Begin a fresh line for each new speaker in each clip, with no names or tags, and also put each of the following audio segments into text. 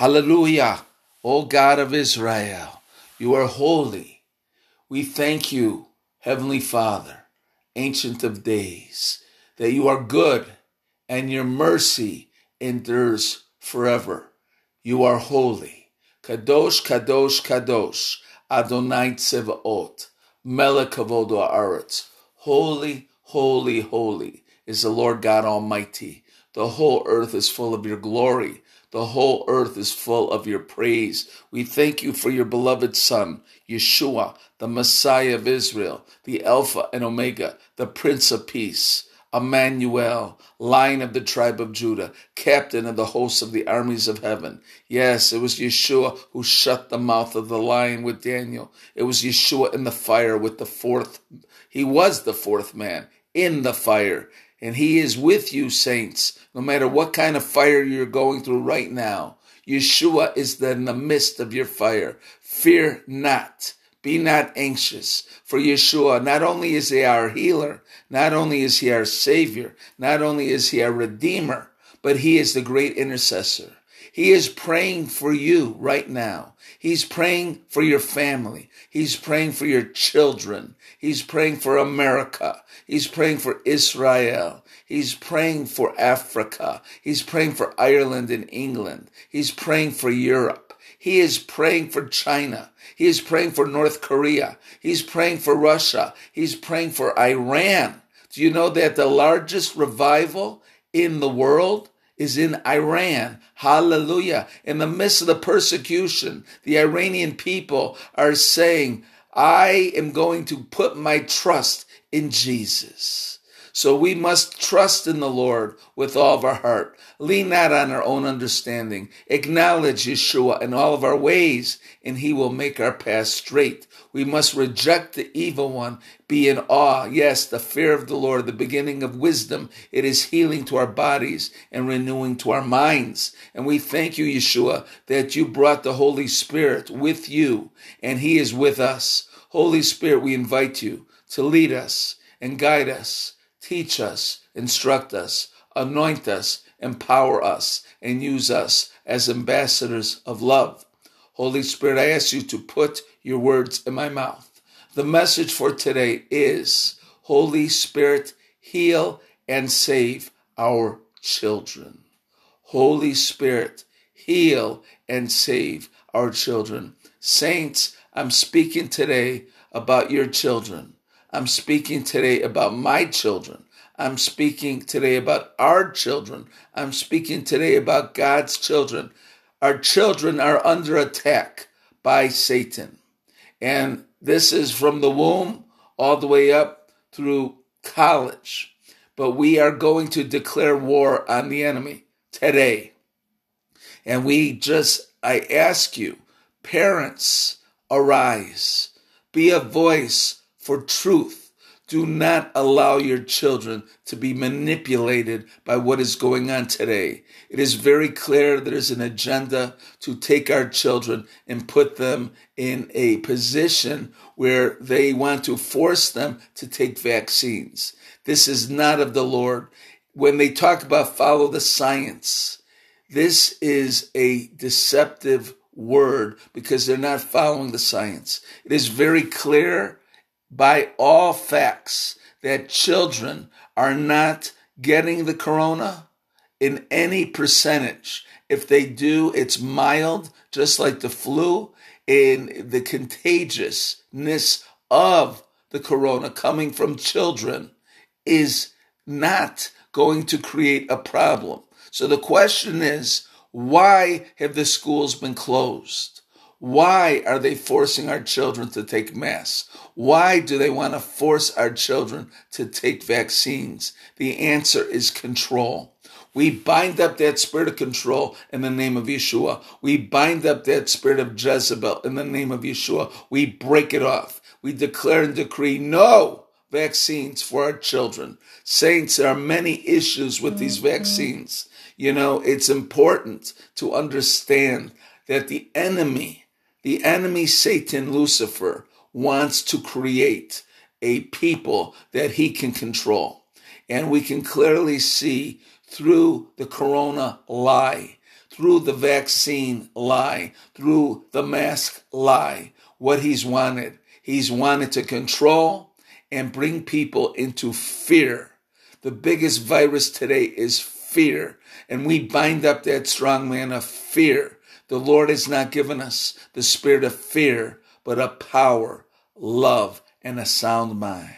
Hallelujah. O God of Israel, you are holy. We thank you, Heavenly Father, Ancient of Days, that you are good and your mercy endures forever. You are holy. Kadosh, Kadosh, Kadosh, Adonai Tzevaot, Melech Kavod Haaretz. Holy, holy, holy is the Lord God Almighty. The whole earth is full of your glory. The whole earth is full of your praise. We thank you for your beloved Son, Yeshua, the Messiah of Israel, the Alpha and Omega, the Prince of Peace. Emmanuel, Lion of the tribe of Judah, captain of the hosts of the armies of heaven. Yes, it was Yeshua who shut the mouth of the lion with Daniel. It was Yeshua in the fire with the fourth. He was the fourth man in the fire. And he is with you, saints, no matter what kind of fire you're going through right now. Yeshua is in the midst of your fire. Fear not. Be not anxious, for Yeshua, not only is he our healer, not only is he our savior, not only is he our redeemer, but he is the great intercessor. He is praying for you right now. He's praying for your family. He's praying for your children. He's praying for America. He's praying for Israel. He's praying for Africa. He's praying for Ireland and England. He's praying for Europe. He is praying for China. He is praying for North Korea. He's praying for Russia. He's praying for Iran. Do you know that the largest revival in the world is in Iran. Hallelujah. In the midst of the persecution, the Iranian people are saying, I am going to put my trust in Jesus. So we must trust in the Lord with all of our heart. Lean not on our own understanding. Acknowledge Yeshua in all of our ways, and he will make our path straight. We must reject the evil one, be in awe. Yes, the fear of the Lord, the beginning of wisdom. It is healing to our bodies and renewing to our minds. And we thank you, Yeshua, that you brought the Holy Spirit with you, and he is with us. Holy Spirit, we invite you to lead us and guide us teach us, instruct us, anoint us, empower us, and use us as ambassadors of love. Holy Spirit, I ask you to put your words in my mouth. The message for today is Holy Spirit, heal and save our children. Holy Spirit, heal and save our children. Saints, I'm speaking today about your children. I'm speaking today about my children. I'm speaking today about our children. I'm speaking today about God's children. Our children are under attack by Satan. And this is from the womb all the way up through college. But we are going to declare war on the enemy today. And we just, I ask you, parents, arise. Be a voice for truth. Do not allow your children to be manipulated by what is going on today. It is very clear there's an agenda to take our children and put them in a position where they want to force them to take vaccines. This is not of the Lord. When they talk about follow the science, this is a deceptive word because they're not following the science. It is very clear by all facts that children are not getting the corona in any percentage. If they do, it's mild, just like the flu, and the contagiousness of the corona coming from children is not going to create a problem. So the question is, why have the schools been closed? Why are they forcing our children to take masks? Why do they want to force our children to take vaccines? The answer is control. We bind up that spirit of control in the name of Yeshua. We bind up that spirit of Jezebel in the name of Yeshua. We break it off. We declare and decree no vaccines for our children. Saints, there are many issues with these mm-hmm. vaccines. You know, it's important to understand that the enemy the enemy, Satan, Lucifer, wants to create a people that he can control. And we can clearly see through the corona lie, through the vaccine lie, through the mask lie, what he's wanted. He's wanted to control and bring people into fear. The biggest virus today is fear. And we bind up that strong man of fear. The Lord has not given us the spirit of fear, but a power, love, and a sound mind.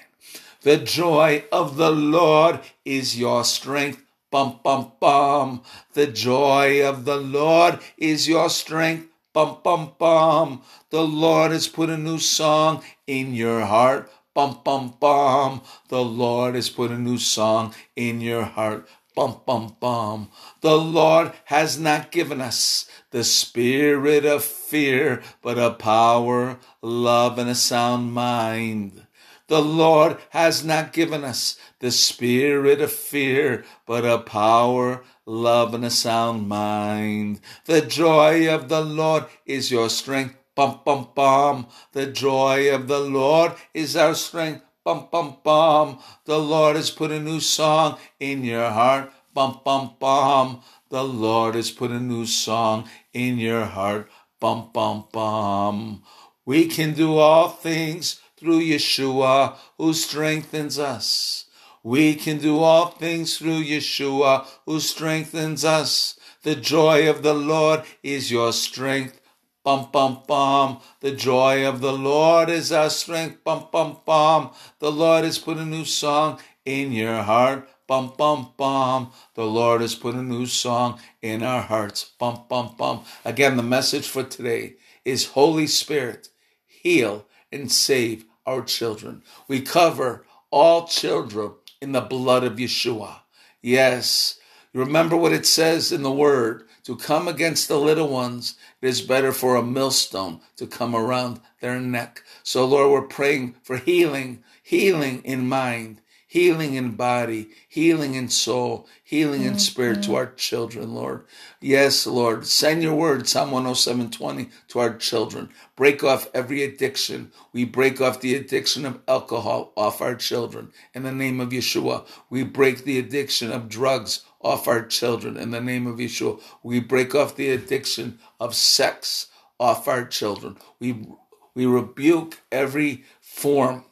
The joy of the Lord is your strength. Bum, bum, bum. The joy of the Lord is your strength. Bum, bum, bum. The Lord has put a new song in your heart. Bum, bum, bum. The Lord has put a new song in your heart. Bum, bum, bum. The Lord has not given us the spirit of fear, but a power, love, and a sound mind. The Lord has not given us the spirit of fear, but a power, love, and a sound mind. The joy of the Lord is your strength. Bum, bum, bum. The joy of the Lord is our strength. Bum, bum, bum. The Lord has put a new song in your heart. Bum, bum, bum. The Lord has put a new song in your heart. Bum, bum, bum. We can do all things through Yeshua who strengthens us. We can do all things through Yeshua who strengthens us. The joy of the Lord is your strength. Bum, bum, bum. The joy of the Lord is our strength. Bum, bum, bum. The Lord has put a new song in your heart. Bum, bum, bum. The Lord has put a new song in our hearts. Bum, bum, bum. Again, the message for today is Holy Spirit, heal and save our children. We cover all children in the blood of Yeshua. Yes, remember what it says in the word to come against the little ones, it is better for a millstone to come around their neck. So, Lord, we're praying for healing, healing in mind, healing in body, healing in soul, healing in spirit to our children, Lord. Yes, Lord. Send your word, Psalm 107:20, to our children. Break off every addiction. We break off the addiction of alcohol off our children in the name of Yeshua. We break the addiction of drugs off our children in the name of Yeshua. We break off the addiction of sex off our children. We we rebuke every form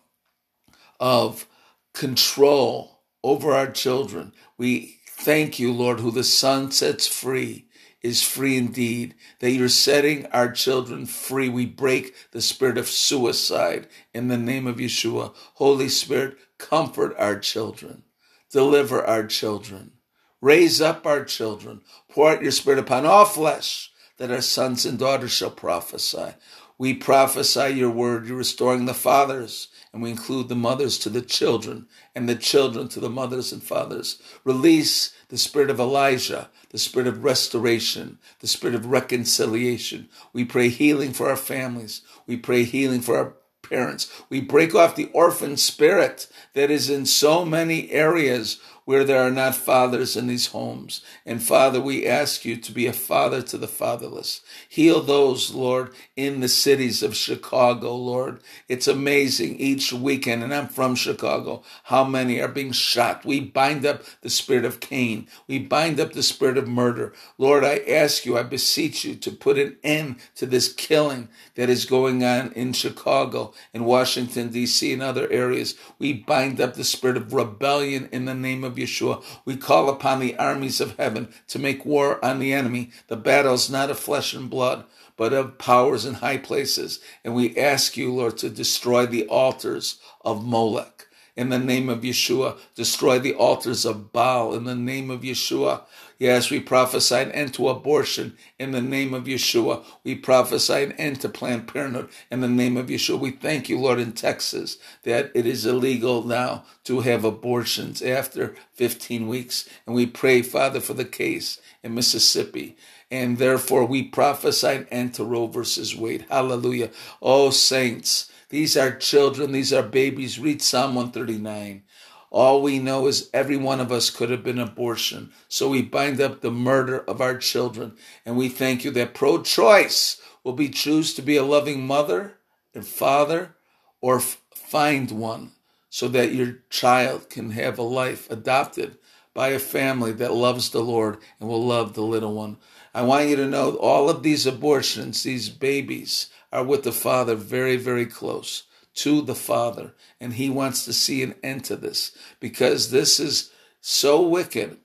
of control over our children. We thank you, Lord, who the Son sets free is free indeed, that you're setting our children free. We break the spirit of suicide in the name of Yeshua. Holy Spirit, comfort our children, deliver our children, raise up our children, pour out your spirit upon all flesh, that our sons and daughters shall prophesy. We prophesy your word, you're restoring the fathers, and we include the mothers to the children, and the children to the mothers and fathers. Release the spirit of Elijah, the spirit of restoration, the spirit of reconciliation. We pray healing for our families. We pray healing for our parents. We break off the orphan spirit that is in so many areas where there are not fathers in these homes. And Father, we ask you to be a father to the fatherless. Heal those, Lord, in the cities of Chicago, Lord. It's amazing each weekend, and I'm from Chicago, how many are being shot. We bind up the spirit of Cain. We bind up the spirit of murder. Lord, I ask you, I beseech you to put an end to this killing that is going on in Chicago, in Washington, D.C., and other areas. We bind up the spirit of rebellion in the name of Yeshua. We call upon the armies of heaven to make war on the enemy. The battle is not of flesh and blood, but of powers in high places. And we ask you, Lord, to destroy the altars of Molech. In the name of Yeshua, destroy the altars of Baal. In the name of Yeshua, Yes, we prophesy an end to abortion in the name of Yeshua. We prophesy an end to Planned Parenthood in the name of Yeshua. We thank you, Lord, in Texas that it is illegal now to have abortions after 15 weeks. And we pray, Father, for the case in Mississippi. And therefore, we prophesy an end to Roe versus Wade. Hallelujah. Oh, saints, these are children, these are babies. Read Psalm 139. All we know is every one of us could have been abortion. So we bind up the murder of our children. And we thank you that pro choice will be choose to be a loving mother and father or f- find one so that your child can have a life adopted by a family that loves the Lord and will love the little one. I want you to know all of these abortions, these babies, are with the Father very, very close to the Father. And He wants to see an end to this because this is so wicked.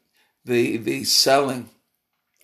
The, the selling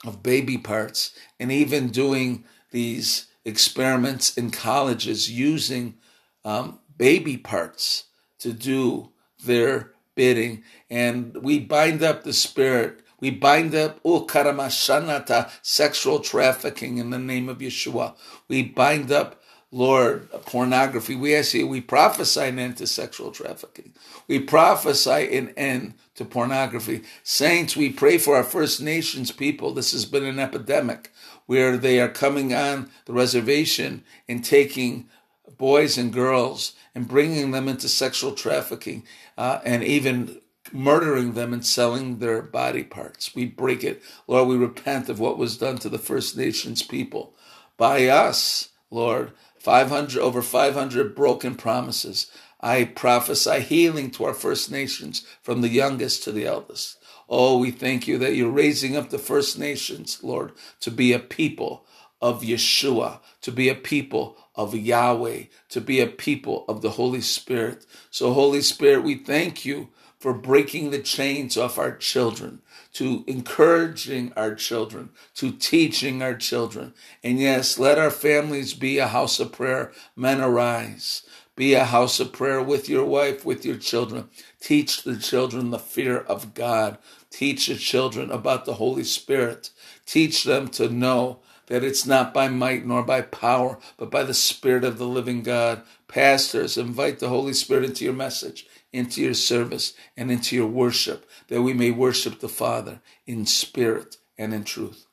of baby parts and even doing these experiments in colleges using um, baby parts to do their bidding. And we bind up the spirit. We bind up ukaramashanata, sexual trafficking in the name of Yeshua. We bind up Lord, pornography. We you, we prophesy an end to sexual trafficking. We prophesy an end to pornography. Saints, we pray for our First Nations people. This has been an epidemic where they are coming on the reservation and taking boys and girls and bringing them into sexual trafficking uh, and even murdering them and selling their body parts. We break it. Lord, we repent of what was done to the First Nations people by us, Lord. 500 over 500 broken promises. I prophesy healing to our First Nations from the youngest to the eldest. Oh, we thank you that you're raising up the First Nations, Lord, to be a people of Yeshua, to be a people of Yahweh, to be a people of the Holy Spirit. So, Holy Spirit, we thank you for breaking the chains off our children to encouraging our children, to teaching our children. And yes, let our families be a house of prayer. Men arise. Be a house of prayer with your wife, with your children. Teach the children the fear of God. Teach the children about the Holy Spirit. Teach them to know that it's not by might nor by power, but by the Spirit of the living God. Pastors, invite the Holy Spirit into your message into your service and into your worship, that we may worship the Father in spirit and in truth.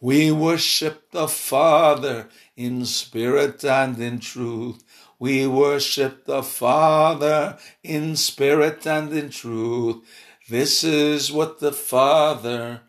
We worship the Father in spirit and in truth. We worship the Father in spirit and in truth. This is what the Father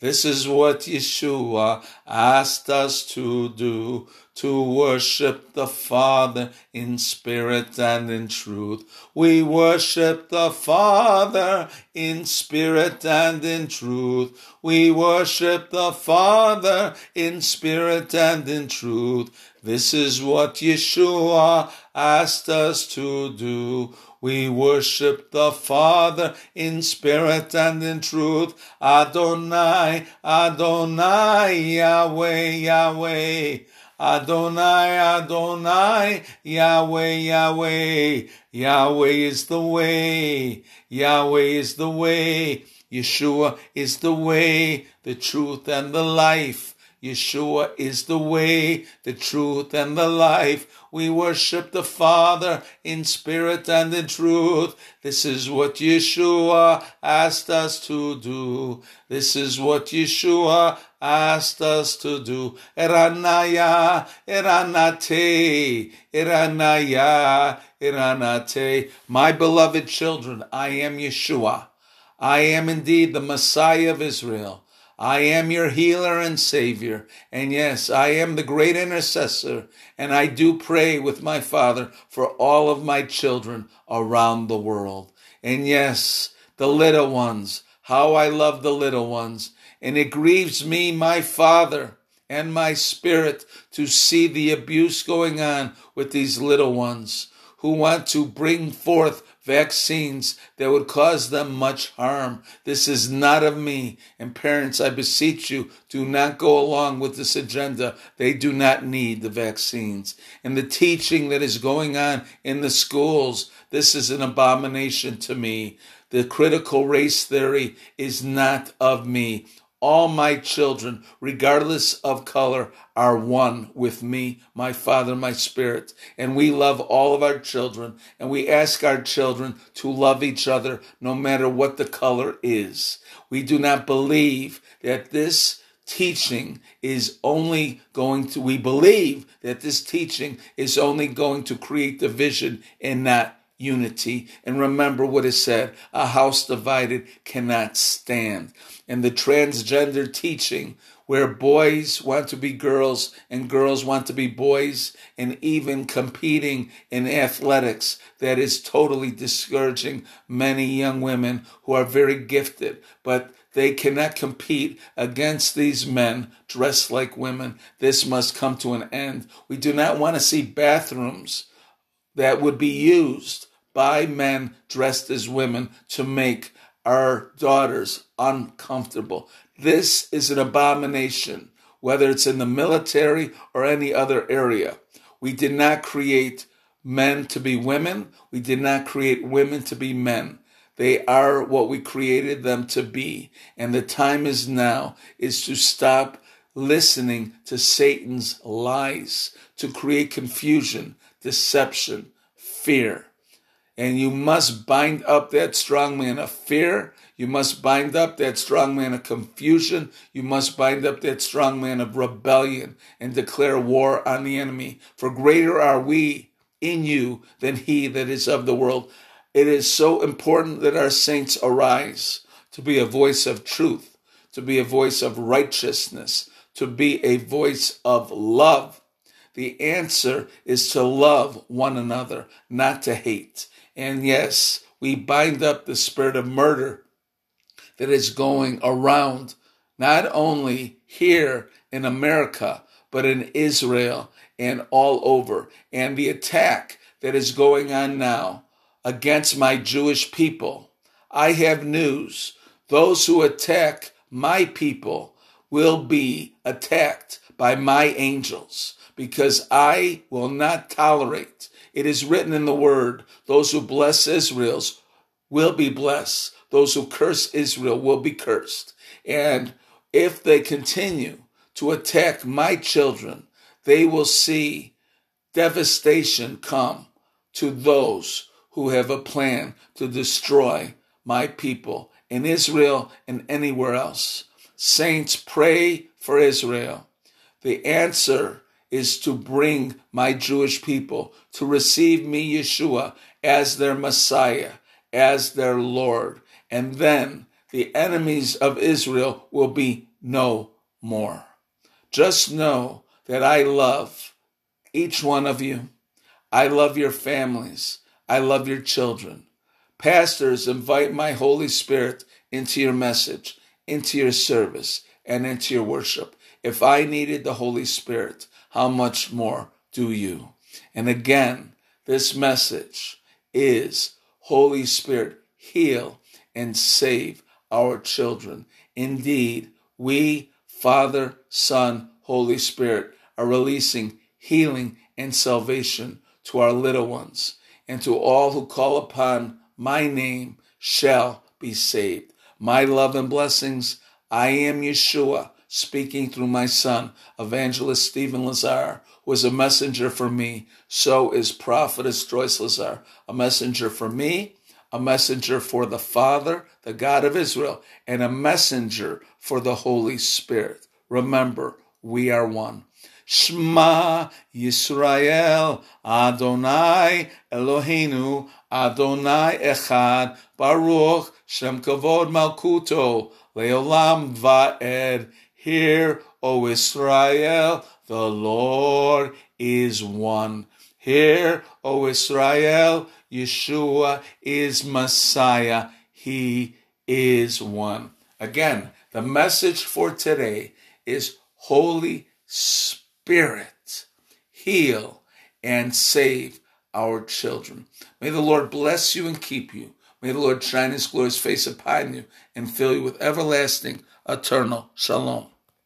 this is what Yeshua asked us to do, to worship the Father in spirit and in truth. We worship the Father in spirit and in truth. We worship the Father in spirit and in truth. This is what Yeshua asked us to do. We worship the Father in spirit and in truth. Adonai, Adonai, Yahweh, Yahweh. Adonai, Adonai, Yahweh, Yahweh. Yahweh is the way. Yahweh is the way. Yeshua is the way, the truth, and the life. Yeshua is the way, the truth, and the life. We worship the Father in spirit and in truth. This is what Yeshua asked us to do. This is what Yeshua asked us to do. Eranaya, Eranate, Eranaya, Eranate. My beloved children, I am Yeshua. I am indeed the Messiah of Israel. I am your healer and savior. And yes, I am the great intercessor. And I do pray with my Father for all of my children around the world. And yes, the little ones, how I love the little ones. And it grieves me, my Father, and my spirit to see the abuse going on with these little ones who want to bring forth vaccines that would cause them much harm. This is not of me. And parents, I beseech you, do not go along with this agenda. They do not need the vaccines. And the teaching that is going on in the schools, this is an abomination to me. The critical race theory is not of me. All my children, regardless of color, are one with me, my Father, my Spirit. And we love all of our children, and we ask our children to love each other no matter what the color is. We do not believe that this teaching is only going to, we believe that this teaching is only going to create division and not unity. And remember what is said a house divided cannot stand. And the transgender teaching, where boys want to be girls and girls want to be boys, and even competing in athletics, that is totally discouraging many young women who are very gifted. But They cannot compete against these men dressed like women. This must come to an end. We do not want to see bathrooms that would be used by men dressed as women to make our daughters uncomfortable. This is an abomination, whether it's in the military or any other area. We did not create men to be women. We did not create women to be men. They are what we created them to be. And the time is now is to stop listening to Satan's lies, to create confusion, deception, fear. And you must bind up that strong man of fear. You must bind up that strong man of confusion. You must bind up that strong man of rebellion and declare war on the enemy. For greater are we in you than he that is of the world. It is so important that our saints arise to be a voice of truth, to be a voice of righteousness, to be a voice of love. The answer is to love one another, not to hate. And yes, we bind up the spirit of murder that is going around, not only here in America, but in Israel and all over. And the attack that is going on now against my Jewish people. I have news. Those who attack my people will be attacked by my angels because I will not tolerate. It is written in the word, those who bless Israel's will be blessed. Those who curse Israel will be cursed. And if they continue to attack my children, they will see devastation come to those who have a plan to destroy my people in Israel and anywhere else. Saints, pray for Israel. The answer is to bring my Jewish people to receive me, Yeshua, as their Messiah, as their Lord. And then the enemies of Israel will be no more. Just know that I love each one of you. I love your families. I love your children. Pastors, invite my Holy Spirit into your message, into your service, and into your worship. If I needed the Holy Spirit, how much more do you? And again, this message is Holy Spirit, heal and save our children. Indeed, we, Father, Son, Holy Spirit, are releasing healing and salvation to our little ones and to all who call upon my name shall be saved. My love and blessings, I am Yeshua, speaking through my son, Evangelist Stephen Lazar, who is a messenger for me. So is Prophetess Joyce Lazar, a messenger for me, a messenger for the Father, the God of Israel, and a messenger for the Holy Spirit. Remember, we are one. Shema Yisrael Adonai Eloheinu Adonai Echad Baruch Shem Kavod Malkuto Leolam Vaed Hear, O Israel, the Lord is one. Hear, O Israel, Yeshua is Messiah. He is one. Again, the message for today is Holy Spirit. Heal and save our children. May the Lord bless you and keep you. May the Lord shine his glorious face upon you and fill you with everlasting, eternal shalom.